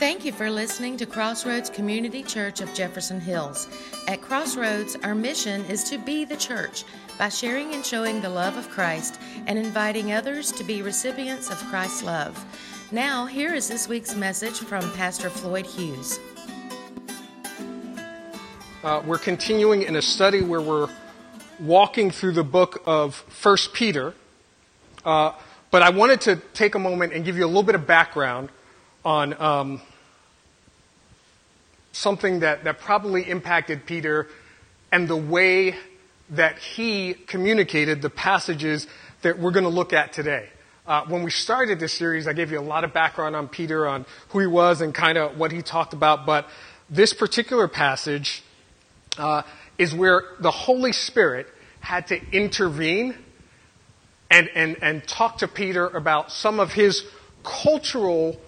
Thank you for listening to Crossroads Community Church of Jefferson Hills. At Crossroads, our mission is to be the church by sharing and showing the love of Christ and inviting others to be recipients of Christ's love. Now, here is this week's message from Pastor Floyd Hughes. Uh, we're continuing in a study where we're walking through the book of First Peter. Uh, but I wanted to take a moment and give you a little bit of background on um, something that, that probably impacted Peter and the way that he communicated the passages that we're going to look at today. Uh, when we started this series, I gave you a lot of background on Peter, on who he was and kind of what he talked about. But this particular passage uh, is where the Holy Spirit had to intervene and, and, and talk to Peter about some of his cultural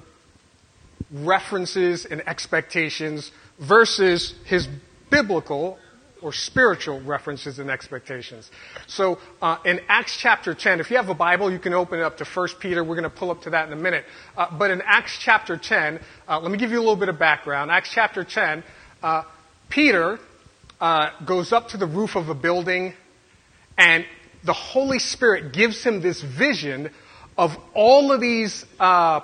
references and expectations versus his biblical or spiritual references and expectations. So uh, in Acts chapter 10, if you have a Bible, you can open it up to 1 Peter. We're going to pull up to that in a minute. Uh, but in Acts chapter 10, uh, let me give you a little bit of background. Acts chapter 10, uh, Peter uh, goes up to the roof of a building and the Holy Spirit gives him this vision of all of these uh,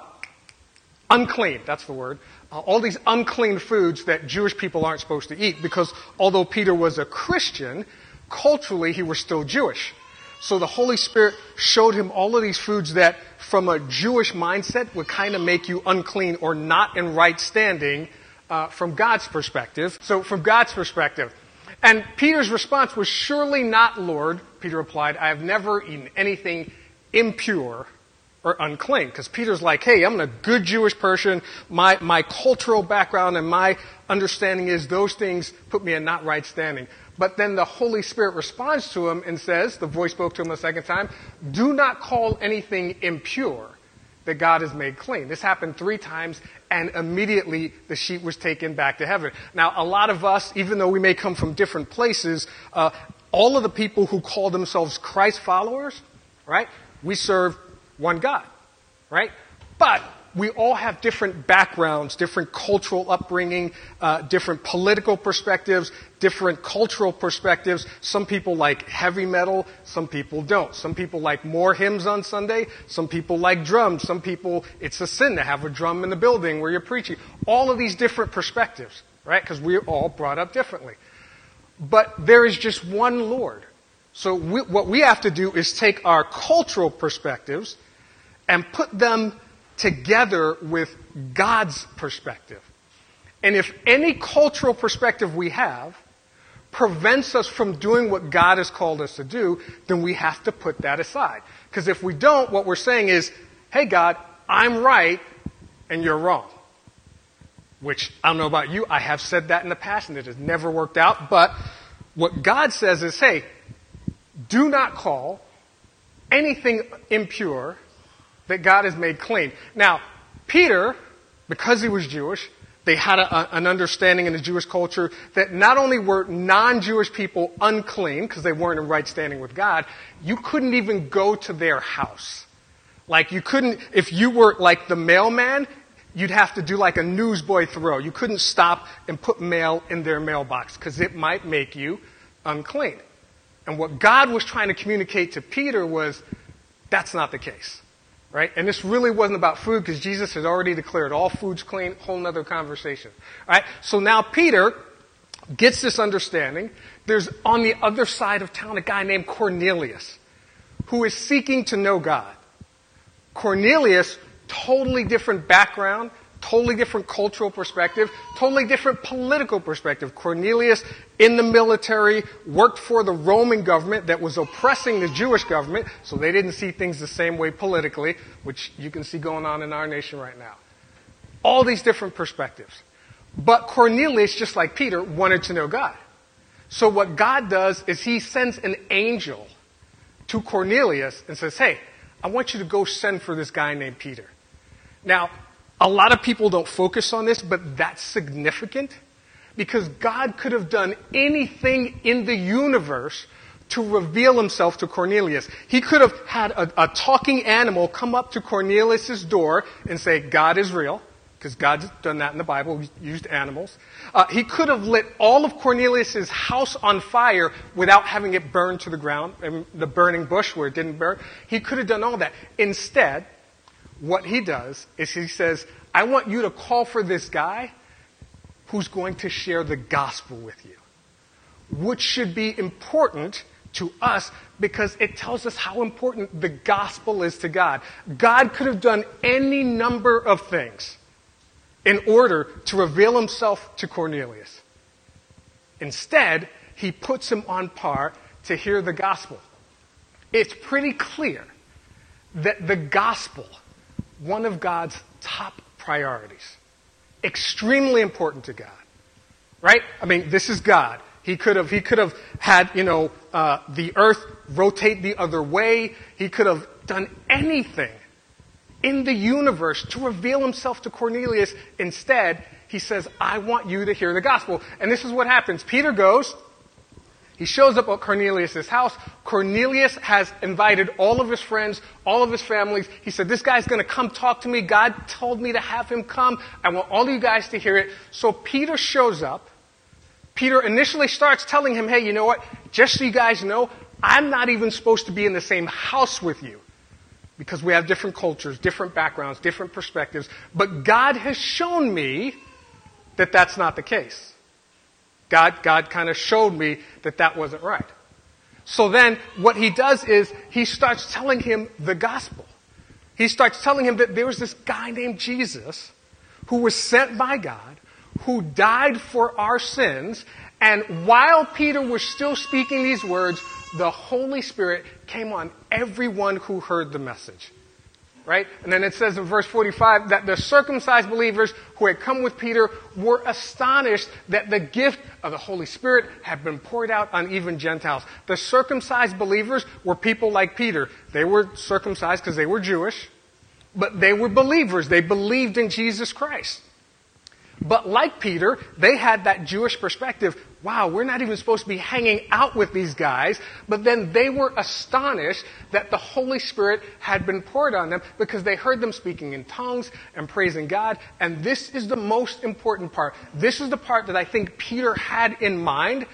unclean, that's the word, uh, all these unclean foods that Jewish people aren't supposed to eat because although Peter was a Christian, culturally he was still Jewish. So the Holy Spirit showed him all of these foods that from a Jewish mindset would kind of make you unclean or not in right standing uh, from God's perspective. So from God's perspective. And Peter's response was, Surely not, Lord. Peter replied, I have never eaten anything impure or unclean. Because Peter's like, hey, I'm a good Jewish person. My, my cultural background and my understanding is those things put me in not right standing. But then the Holy Spirit responds to him and says, the voice spoke to him a second time, do not call anything impure that God has made clean. This happened three times and immediately the sheep was taken back to heaven. Now, a lot of us, even though we may come from different places, uh, all of the people who call themselves Christ followers, right? We serve one God, right? But we all have different backgrounds, different cultural upbringing, uh, different political perspectives, different cultural perspectives. Some people like heavy metal, some people don't. Some people like more hymns on Sunday, some people like drums, some people, it's a sin to have a drum in the building where you're preaching. All of these different perspectives, right? Because we're all brought up differently. But there is just one Lord. So we, what we have to do is take our cultural perspectives and put them together with God's perspective. And if any cultural perspective we have prevents us from doing what God has called us to do, then we have to put that aside. Because if we don't, what we're saying is, hey God, I'm right and you're wrong. Which I don't know about you, I have said that in the past and it has never worked out, but what God says is, hey, do not call anything impure that God has made clean. Now, Peter, because he was Jewish, they had a, an understanding in the Jewish culture that not only were non-Jewish people unclean because they weren't in right standing with God, you couldn't even go to their house. Like you couldn't, if you were like the mailman, you'd have to do like a newsboy throw. You couldn't stop and put mail in their mailbox because it might make you unclean. And what God was trying to communicate to Peter was, that's not the case. Right? And this really wasn't about food because Jesus had already declared all food's clean, whole nother conversation. Right? So now Peter gets this understanding. There's on the other side of town a guy named Cornelius who is seeking to know God. Cornelius, totally different background, Totally different cultural perspective, totally different political perspective. Cornelius in the military worked for the Roman government that was oppressing the Jewish government, so they didn't see things the same way politically, which you can see going on in our nation right now. All these different perspectives. But Cornelius, just like Peter, wanted to know God. So what God does is he sends an angel to Cornelius and says, hey, I want you to go send for this guy named Peter. Now, a lot of people don't focus on this, but that's significant because God could have done anything in the universe to reveal himself to Cornelius. He could have had a, a talking animal come up to Cornelius' door and say, God is real. because God's done that in the Bible, used animals. Uh, he could have lit all of Cornelius' house on fire without having it burn to the ground, and the burning bush where it didn't burn. He could have done all that. Instead, what he does is he says, I want you to call for this guy who's going to share the gospel with you, which should be important to us because it tells us how important the gospel is to God. God could have done any number of things in order to reveal himself to Cornelius. Instead, he puts him on par to hear the gospel. It's pretty clear that the gospel, one of God's top priorities, extremely important to God. Right? I mean, this is God. He could have, he could have had, you know, uh, the earth rotate the other way. He could have done anything in the universe to reveal himself to Cornelius. Instead, he says, I want you to hear the gospel. And this is what happens. Peter goes, he shows up at Cornelius' house. Cornelius has invited all of his friends, all of his families. He said, This guy's going to come talk to me. God told me to have him come. I want all of you guys to hear it. So Peter shows up. Peter initially starts telling him, Hey, you know what? Just so you guys know, I'm not even supposed to be in the same house with you because we have different cultures, different backgrounds, different perspectives. But God has shown me that that's not the case. God, God kind of showed me that that wasn't right. So then what he does is he starts telling him the gospel. He starts telling him that there was this guy named Jesus who was sent by God, who died for our sins, and while Peter was still speaking these words, the Holy Spirit came on everyone who heard the message right? And then it says in verse 45 that the circumcised believers who had come with Peter were astonished that the gift of the Holy Spirit had been poured out on even Gentiles. The circumcised believers were people like Peter. They were circumcised because they were Jewish, but they were believers. They believed in Jesus Christ. But like Peter, they had that Jewish perspective. Wow, we're not even supposed to be hanging out with these guys. But then they were astonished that the Holy Spirit had been poured on them because they heard them speaking in tongues and praising God. And this is the most important part. This is the part that I think Peter had in mind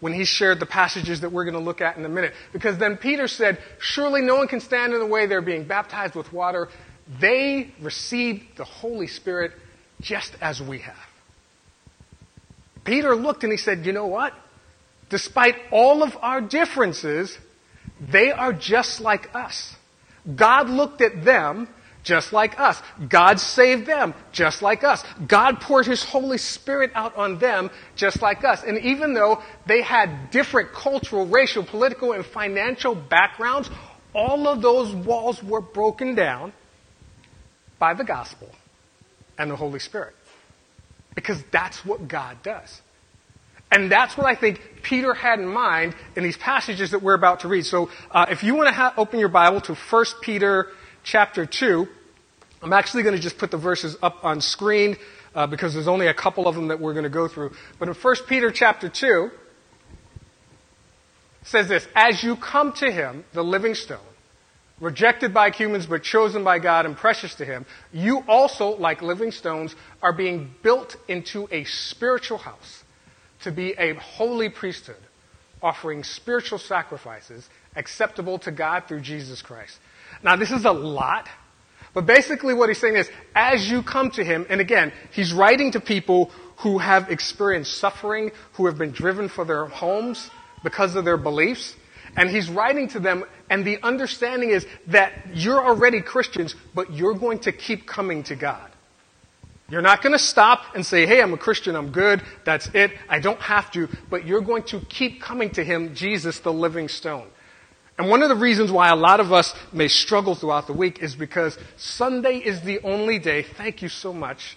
when he shared the passages that we're going to look at in a minute. Because then Peter said, Surely no one can stand in the way they're being baptized with water. They received the Holy Spirit just as we have. Peter looked and he said, You know what? Despite all of our differences, they are just like us. God looked at them just like us. God saved them just like us. God poured His Holy Spirit out on them just like us. And even though they had different cultural, racial, political, and financial backgrounds, all of those walls were broken down by the gospel and the Holy Spirit. Because that's what God does. And that's what I think Peter had in mind in these passages that we're about to read. So uh, if you want to ha- open your Bible to 1 Peter chapter 2, I'm actually going to just put the verses up on screen uh, because there's only a couple of them that we're going to go through. But in 1 Peter chapter 2, says this, As you come to him, the living stone, rejected by humans but chosen by God and precious to Him, you also, like living stones, are being built into a spiritual house to be a holy priesthood, offering spiritual sacrifices acceptable to God through Jesus Christ. Now, this is a lot, but basically what he's saying is, as you come to Him, and again, he's writing to people who have experienced suffering, who have been driven for their homes because of their beliefs, and he's writing to them, and the understanding is that you're already Christians, but you're going to keep coming to God. You're not going to stop and say, hey, I'm a Christian, I'm good, that's it, I don't have to, but you're going to keep coming to Him, Jesus, the living stone. And one of the reasons why a lot of us may struggle throughout the week is because Sunday is the only day, thank you so much,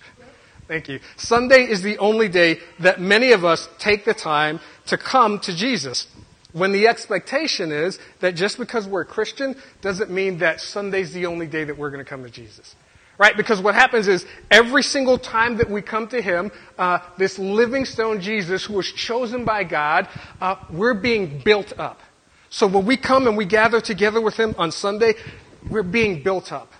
thank you. Sunday is the only day that many of us take the time to come to Jesus. When the expectation is that just because we're a Christian doesn't mean that Sunday's the only day that we're going to come to Jesus. Right? Because what happens is every single time that we come to Him, uh, this living stone Jesus who was chosen by God, uh, we're being built up. So when we come and we gather together with Him on Sunday, we're being built up.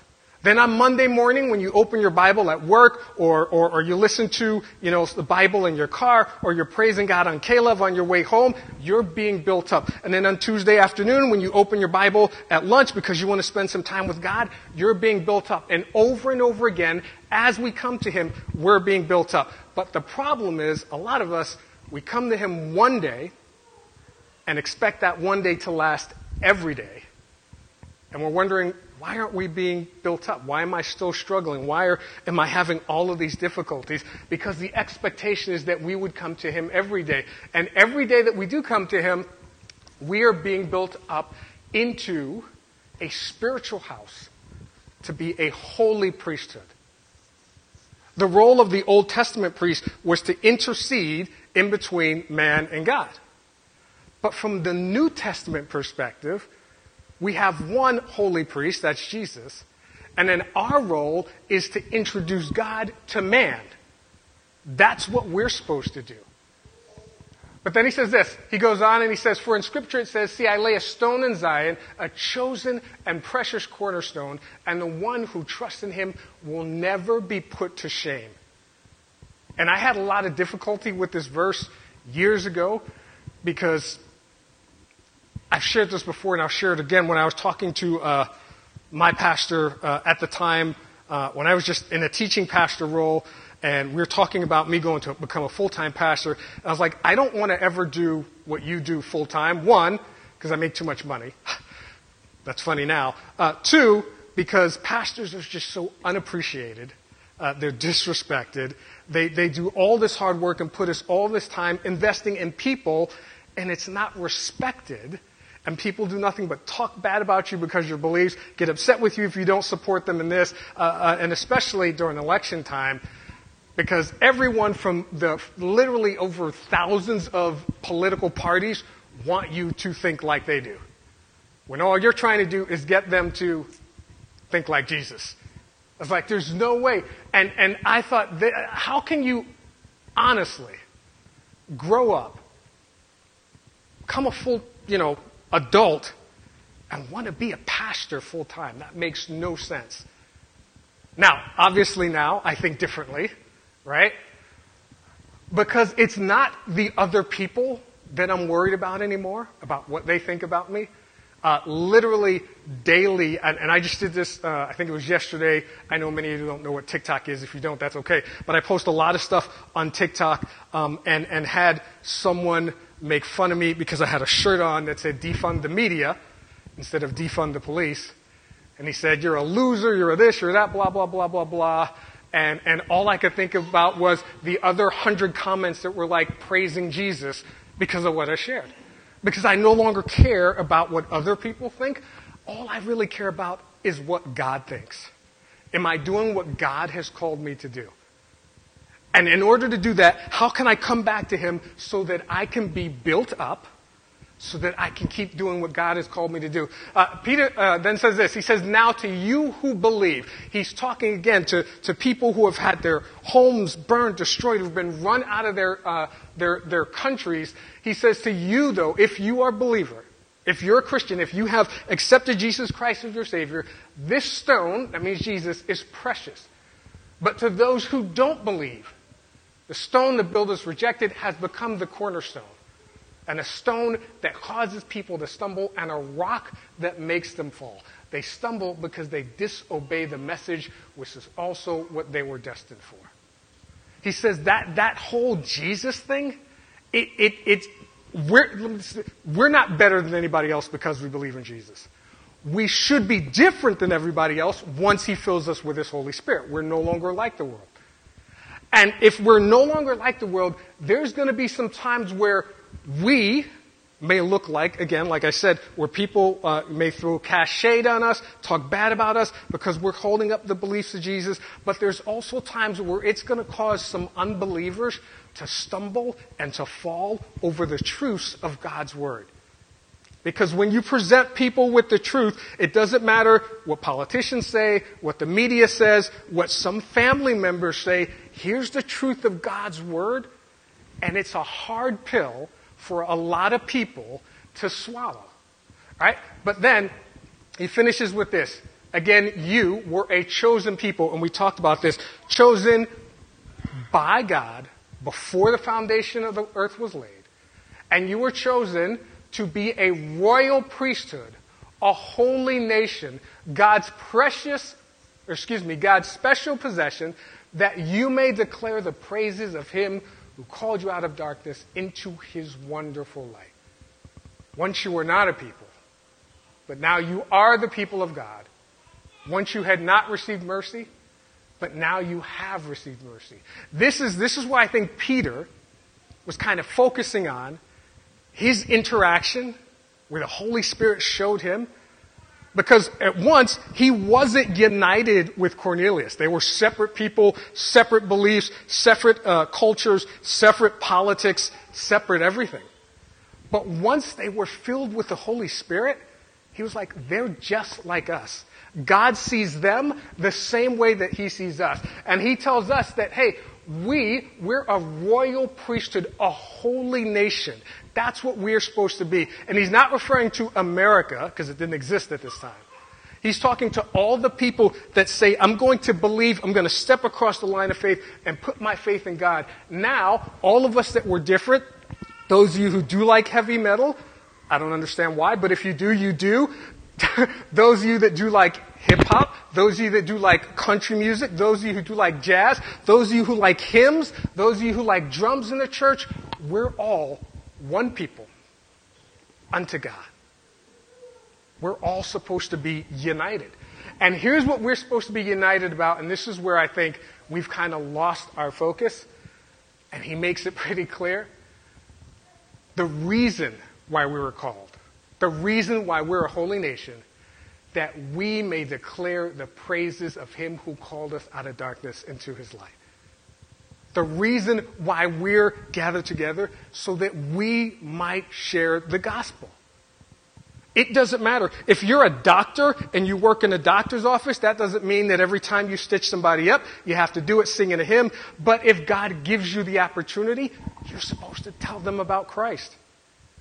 Then on Monday morning, when you open your Bible at work, or, or, or, you listen to, you know, the Bible in your car, or you're praising God on K-LOVE on your way home, you're being built up. And then on Tuesday afternoon, when you open your Bible at lunch because you want to spend some time with God, you're being built up. And over and over again, as we come to Him, we're being built up. But the problem is, a lot of us, we come to Him one day, and expect that one day to last every day. And we're wondering, why aren't we being built up? Why am I still struggling? Why are, am I having all of these difficulties? Because the expectation is that we would come to Him every day. And every day that we do come to Him, we are being built up into a spiritual house to be a holy priesthood. The role of the Old Testament priest was to intercede in between man and God. But from the New Testament perspective, we have one holy priest, that's Jesus, and then our role is to introduce God to man. That's what we're supposed to do. But then he says this. He goes on and he says, For in Scripture it says, See, I lay a stone in Zion, a chosen and precious cornerstone, and the one who trusts in him will never be put to shame. And I had a lot of difficulty with this verse years ago because I've shared this before and I'll share it again when I was talking to uh, my pastor uh, at the time uh, when I was just in a teaching pastor role and we were talking about me going to become a full-time pastor. I was like, I don't want to ever do what you do full-time. One, because I make too much money. That's funny now. Uh, two, because pastors are just so unappreciated. Uh, they're disrespected. They, they do all this hard work and put us all this time investing in people, and it's not respected and people do nothing but talk bad about you because your beliefs, get upset with you if you don't support them in this, uh, uh, and especially during election time, because everyone from the literally over thousands of political parties want you to think like they do. When all you're trying to do is get them to think like Jesus. It's like, there's no way. And, and I thought, how can you honestly grow up, come a full, you know, adult and want to be a pastor full time. That makes no sense. Now, obviously, now I think differently, right? Because it's not the other people that I'm worried about anymore, about what they think about me. Uh, literally daily, and, and, I just did this, uh, I think it was yesterday. I know many of you don't know what TikTok is. If you don't, that's okay. But I post a lot of stuff on TikTok um, and, and had someone make fun of me because I had a shirt on that said defund the media instead of defund the police. And he said, You're a loser, you're a this, you're that, blah, blah, blah, blah, blah. And, and all I could think about was the other hundred comments that were like praising Jesus because of what I shared. Because I no longer care about what other people think. All I really care about is what God thinks. Am I doing what God has called me to do? And in order to do that, how can I come back to Him so that I can be built up, so that I can keep doing what God has called me to do? Uh, Peter uh, then says this. He says, Now to you who believe. He's talking again to, to people who have had their homes burned, destroyed, who've been run out of their, uh, their, their countries. He says, To you, though, if you are a believer, if you're a Christian, if you have accepted Jesus Christ as your Savior, this stone, that means Jesus, is precious. But to those who don't believe, the stone the builders rejected has become the cornerstone. And a stone that causes people to stumble and a rock that makes them fall. They stumble because they disobey the message, which is also what they were destined for. He says that that whole Jesus thing, it, it, it, we're, we're not better than anybody else because we believe in Jesus. We should be different than everybody else once He fills us with His Holy Spirit. We're no longer like the world. And if we're no longer like the world, there's going to be some times where we may look like, again, like I said, where people uh, may throw cast shade on us, talk bad about us because we're holding up the beliefs of Jesus. But there's also times where it's going to cause some unbelievers to stumble and to fall over the truths of God's Word. Because when you present people with the truth, it doesn't matter what politicians say, what the media says, what some family members say. Here's the truth of God's Word, and it's a hard pill for a lot of people to swallow. Right? But then he finishes with this. Again, you were a chosen people, and we talked about this. Chosen by God before the foundation of the earth was laid. And you were chosen to be a royal priesthood, a holy nation, God's precious, or excuse me, God's special possession, that you may declare the praises of Him who called you out of darkness into His wonderful light. Once you were not a people, but now you are the people of God. Once you had not received mercy, but now you have received mercy. This is, this is why I think Peter was kind of focusing on his interaction where the Holy Spirit showed him. Because at once, he wasn't united with Cornelius. They were separate people, separate beliefs, separate uh, cultures, separate politics, separate everything. But once they were filled with the Holy Spirit, he was like, they're just like us. God sees them the same way that he sees us. And he tells us that, hey, we, we're a royal priesthood, a holy nation. That's what we're supposed to be. And he's not referring to America, because it didn't exist at this time. He's talking to all the people that say, I'm going to believe, I'm going to step across the line of faith and put my faith in God. Now, all of us that were different, those of you who do like heavy metal, I don't understand why, but if you do, you do. those of you that do like hip hop, those of you that do like country music, those of you who do like jazz, those of you who like hymns, those of you who like drums in the church, we're all one people unto God. We're all supposed to be united. And here's what we're supposed to be united about, and this is where I think we've kind of lost our focus, and he makes it pretty clear. The reason why we were called, the reason why we're a holy nation, that we may declare the praises of him who called us out of darkness into his light. The reason why we're gathered together, so that we might share the gospel. It doesn't matter. If you're a doctor and you work in a doctor's office, that doesn't mean that every time you stitch somebody up, you have to do it singing a hymn. But if God gives you the opportunity, you're supposed to tell them about Christ.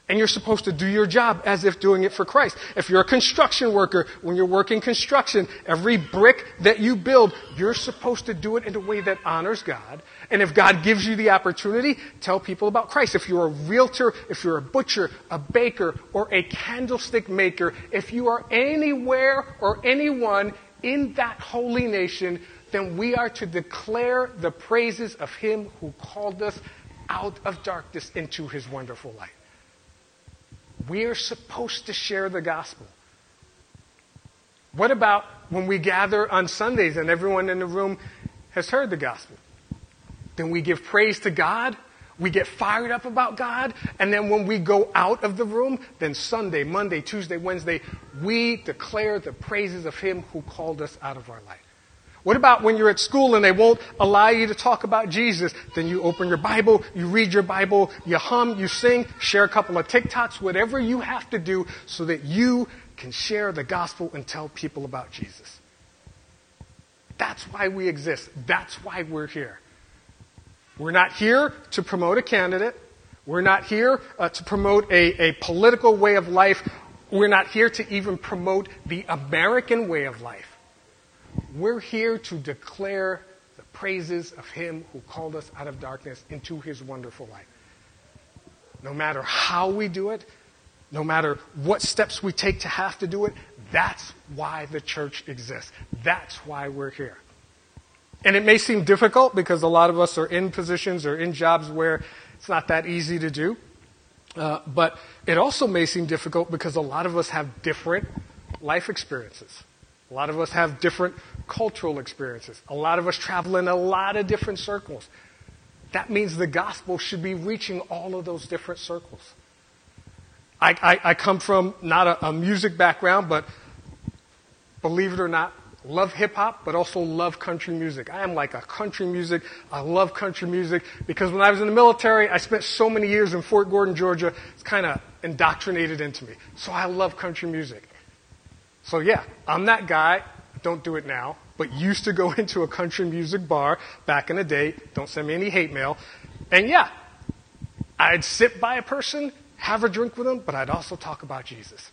And you're supposed to do your job as if doing it for Christ. If you're a construction worker, when you're working construction, every brick that you build, you're supposed to do it in a way that honors God. And if God gives you the opportunity, tell people about Christ. If you're a realtor, if you're a butcher, a baker, or a candlestick maker, if you are anywhere or anyone in that holy nation, then we are to declare the praises of Him who called us out of darkness into His wonderful light. We're supposed to share the gospel. What about when we gather on Sundays and everyone in the room has heard the gospel? Then we give praise to God. We get fired up about God. And then when we go out of the room, then Sunday, Monday, Tuesday, Wednesday, we declare the praises of Him who called us out of our life. What about when you're at school and they won't allow you to talk about Jesus? Then you open your Bible, you read your Bible, you hum, you sing, share a couple of TikToks, whatever you have to do so that you can share the gospel and tell people about Jesus. That's why we exist. That's why we're here. We're not here to promote a candidate. We're not here uh, to promote a, a political way of life. We're not here to even promote the American way of life. We're here to declare the praises of Him who called us out of darkness into His wonderful light. No matter how we do it, no matter what steps we take to have to do it, that's why the church exists. That's why we're here. And it may seem difficult because a lot of us are in positions or in jobs where it's not that easy to do. Uh, but it also may seem difficult because a lot of us have different life experiences. A lot of us have different cultural experiences. A lot of us travel in a lot of different circles. That means the gospel should be reaching all of those different circles. I, I, I come from not a, a music background, but believe it or not, love hip hop, but also love country music. I am like a country music. I love country music because when I was in the military, I spent so many years in Fort Gordon, Georgia. It's kind of indoctrinated into me. So I love country music. So yeah, I'm that guy. Don't do it now, but used to go into a country music bar back in the day. Don't send me any hate mail. And yeah, I'd sit by a person, have a drink with them, but I'd also talk about Jesus.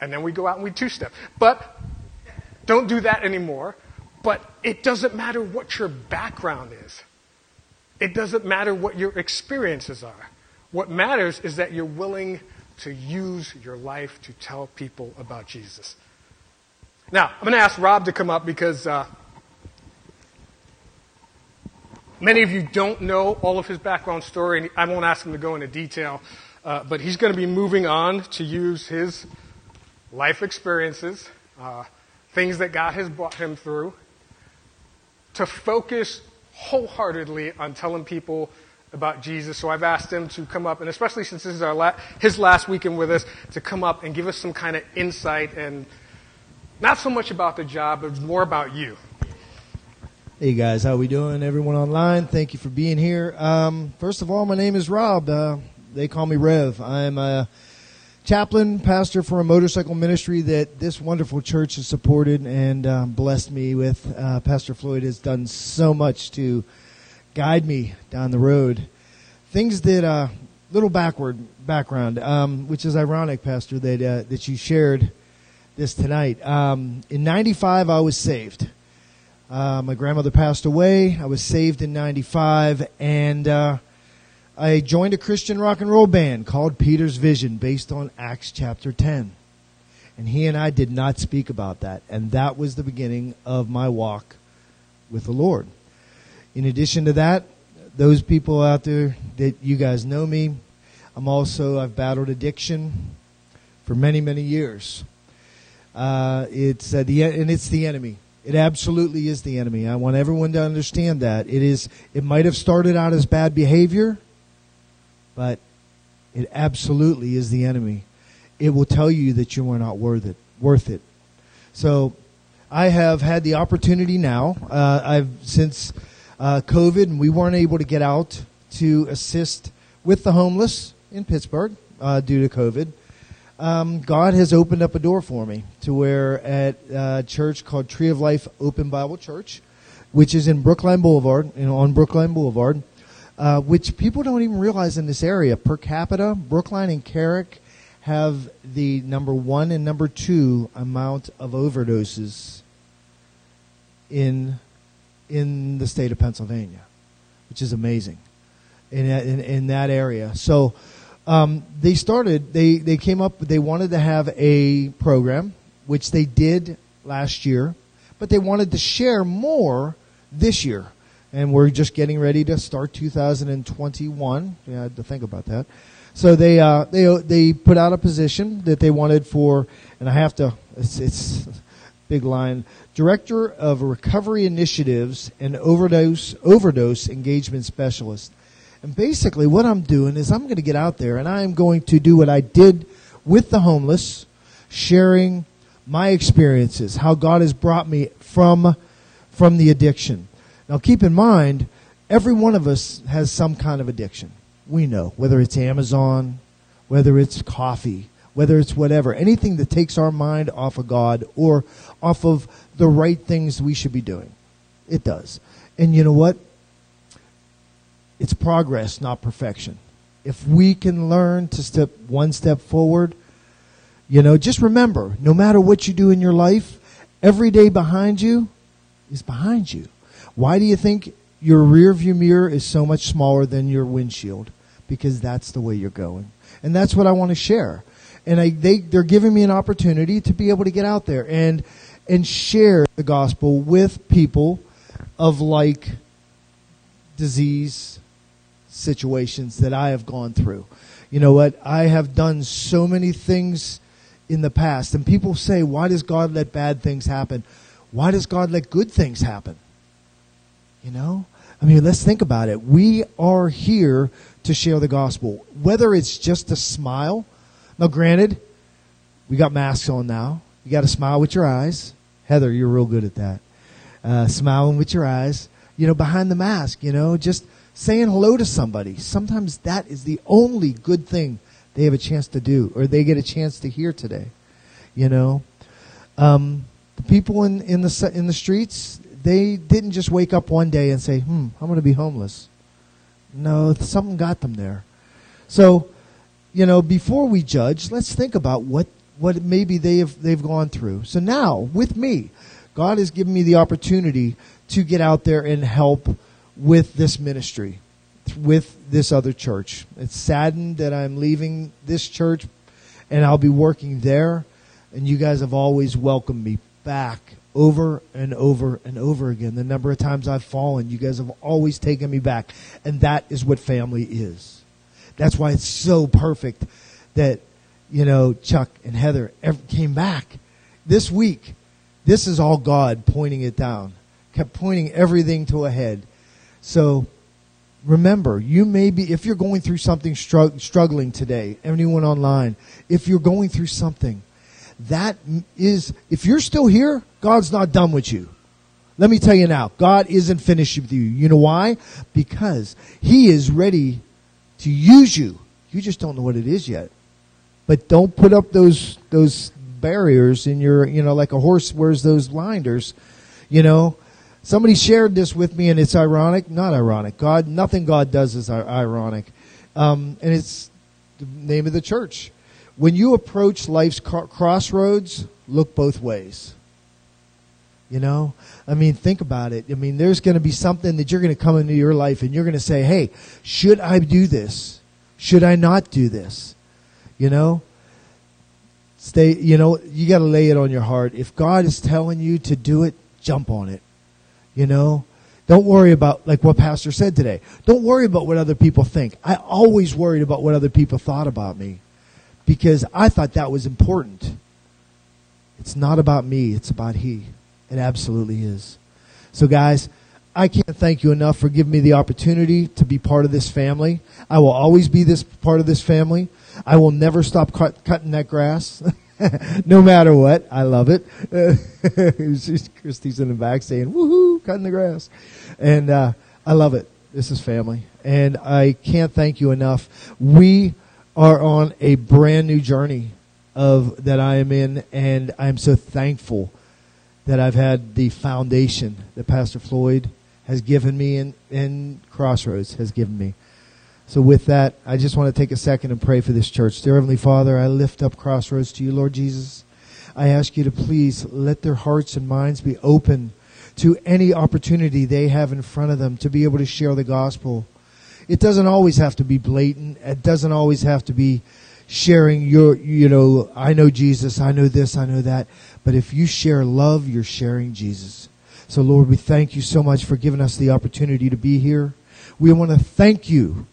And then we go out and we two step. But don't do that anymore. But it doesn't matter what your background is. It doesn't matter what your experiences are. What matters is that you're willing to use your life to tell people about Jesus. Now, I'm going to ask Rob to come up because uh, many of you don't know all of his background story, and I won't ask him to go into detail, uh, but he's going to be moving on to use his life experiences, uh, things that God has brought him through, to focus wholeheartedly on telling people about Jesus. So I've asked him to come up, and especially since this is our la- his last weekend with us, to come up and give us some kind of insight and not so much about the job, but more about you. Hey guys, how we doing? Everyone online, thank you for being here. Um, first of all, my name is Rob. Uh, they call me Rev. I'm a chaplain, pastor for a motorcycle ministry that this wonderful church has supported and uh, blessed me with. Uh, pastor Floyd has done so much to guide me down the road. Things that uh, little backward background, um, which is ironic, Pastor, that uh, that you shared this tonight. Um, in '95, I was saved. Uh, my grandmother passed away. I was saved in 95 and, uh, I joined a Christian rock and roll band called Peter's Vision based on Acts chapter 10. And he and I did not speak about that. And that was the beginning of my walk with the Lord. In addition to that, those people out there that you guys know me, I'm also, I've battled addiction for many, many years. Uh, it's uh, the, and it's the enemy. It absolutely is the enemy. I want everyone to understand that. It is it might have started out as bad behavior, but it absolutely is the enemy. It will tell you that you are not worth it. Worth it. So, I have had the opportunity now. Uh, I've since uh, COVID, and we weren't able to get out to assist with the homeless in Pittsburgh uh, due to COVID um, God has opened up a door for me to where at a church called Tree of Life Open Bible Church, which is in Brookline Boulevard, you know, on Brookline Boulevard, uh, which people don't even realize in this area. Per capita, Brookline and Carrick have the number one and number two amount of overdoses in in the state of Pennsylvania, which is amazing in in, in that area. So um, they started, they, they came up, they wanted to have a program, which they did last year, but they wanted to share more this year. And we're just getting ready to start 2021. Yeah, had to think about that. So they, uh, they, they put out a position that they wanted for, and I have to, it's, it's big line, Director of Recovery Initiatives and Overdose, Overdose Engagement Specialist. And basically, what I'm doing is I'm going to get out there and I'm going to do what I did with the homeless, sharing my experiences, how God has brought me from, from the addiction. Now, keep in mind, every one of us has some kind of addiction. We know, whether it's Amazon, whether it's coffee, whether it's whatever, anything that takes our mind off of God or off of the right things we should be doing. It does. And you know what? It's progress, not perfection. If we can learn to step one step forward, you know, just remember, no matter what you do in your life, every day behind you is behind you. Why do you think your rear view mirror is so much smaller than your windshield? Because that's the way you're going. And that's what I want to share. And I, they, they're giving me an opportunity to be able to get out there and, and share the gospel with people of like disease, situations that I have gone through. You know what? I have done so many things in the past. And people say, why does God let bad things happen? Why does God let good things happen? You know? I mean, let's think about it. We are here to share the gospel. Whether it's just a smile. Now, granted, we got masks on now. You got to smile with your eyes. Heather, you're real good at that. Uh, smiling with your eyes. You know, behind the mask, you know, just saying hello to somebody. Sometimes that is the only good thing they have a chance to do or they get a chance to hear today. You know, um, the people in, in the in the streets they didn't just wake up one day and say, "Hmm, I'm going to be homeless." No, something got them there. So, you know, before we judge, let's think about what what maybe they have they've gone through. So now, with me, God has given me the opportunity to get out there and help with this ministry, with this other church. It's saddened that I'm leaving this church and I'll be working there. And you guys have always welcomed me back over and over and over again. The number of times I've fallen, you guys have always taken me back. And that is what family is. That's why it's so perfect that, you know, Chuck and Heather came back this week. This is all God pointing it down, kept pointing everything to a head. So remember, you may be, if you're going through something struggling today, anyone online, if you're going through something, that is, if you're still here, God's not done with you. Let me tell you now, God isn't finished with you. You know why? Because He is ready to use you. You just don't know what it is yet. But don't put up those, those barriers in your, you know, like a horse wears those blinders, you know. Somebody shared this with me and it's ironic, not ironic. God, nothing God does is ironic. Um, and it's the name of the church. When you approach life's crossroads, look both ways. You know, I mean, think about it. I mean, there's going to be something that you're going to come into your life and you're going to say, hey, should I do this? Should I not do this? You know, stay, you know, you got to lay it on your heart. If God is telling you to do it, jump on it. You know, don't worry about, like what Pastor said today. Don't worry about what other people think. I always worried about what other people thought about me because I thought that was important. It's not about me, it's about He. It absolutely is. So, guys, I can't thank you enough for giving me the opportunity to be part of this family. I will always be this part of this family. I will never stop cut, cutting that grass, no matter what. I love it. Christy's in the back saying, woohoo, cutting the grass. And uh, I love it. This is family. And I can't thank you enough. We are on a brand new journey of that I am in, and I'm so thankful that I've had the foundation that Pastor Floyd has given me and, and Crossroads has given me. So with that, I just want to take a second and pray for this church. Dear Heavenly Father, I lift up Crossroads to you, Lord Jesus. I ask you to please let their hearts and minds be open to any opportunity they have in front of them to be able to share the gospel. It doesn't always have to be blatant. It doesn't always have to be sharing your, you know, I know Jesus, I know this, I know that. But if you share love, you're sharing Jesus. So, Lord, we thank you so much for giving us the opportunity to be here. We want to thank you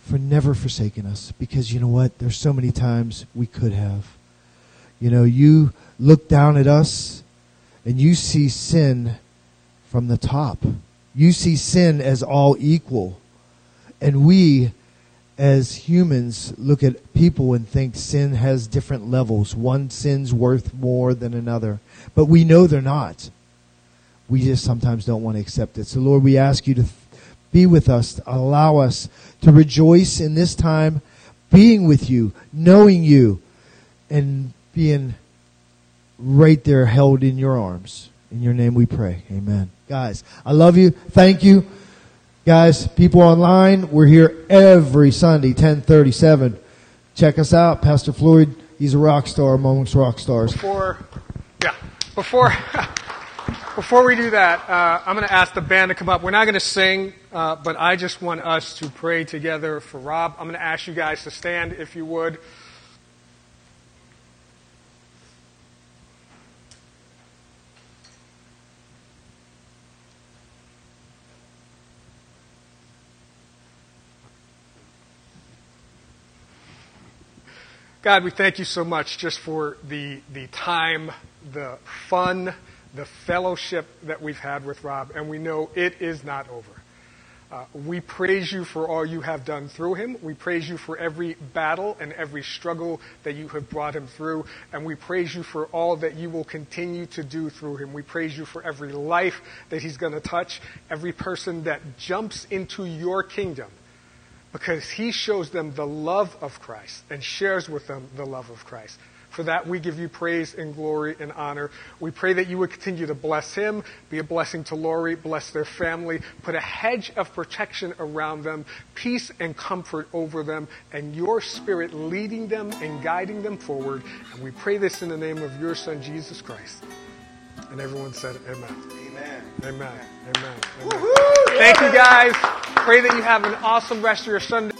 for never forsaking us because you know what? There's so many times we could have. You know, you look down at us and you see sin from the top. You see sin as all equal. And we as humans look at people and think sin has different levels. One sin's worth more than another. But we know they're not. We just sometimes don't want to accept it. So Lord, we ask you to be with us, allow us to rejoice in this time, being with you, knowing you, and being right there held in your arms. In your name we pray. Amen. Guys, I love you. Thank you. Guys, people online, we're here every Sunday, 1037. Check us out. Pastor Floyd, he's a rock star amongst rock stars. Before, yeah, before, before we do that, uh, I'm going to ask the band to come up. We're not going to sing, uh, but I just want us to pray together for Rob. I'm going to ask you guys to stand if you would. God, we thank you so much just for the, the time, the fun, the fellowship that we've had with Rob, and we know it is not over. Uh, we praise you for all you have done through him. We praise you for every battle and every struggle that you have brought him through. And we praise you for all that you will continue to do through him. We praise you for every life that he's going to touch, every person that jumps into your kingdom because he shows them the love of Christ and shares with them the love of Christ. For that, we give you praise and glory and honor. We pray that you would continue to bless him, be a blessing to Lori, bless their family, put a hedge of protection around them, peace and comfort over them, and your spirit leading them and guiding them forward. And we pray this in the name of your son, Jesus Christ. And everyone said, Amen. Amen. Amen. Amen. Amen. Thank you guys. Pray that you have an awesome rest of your Sunday.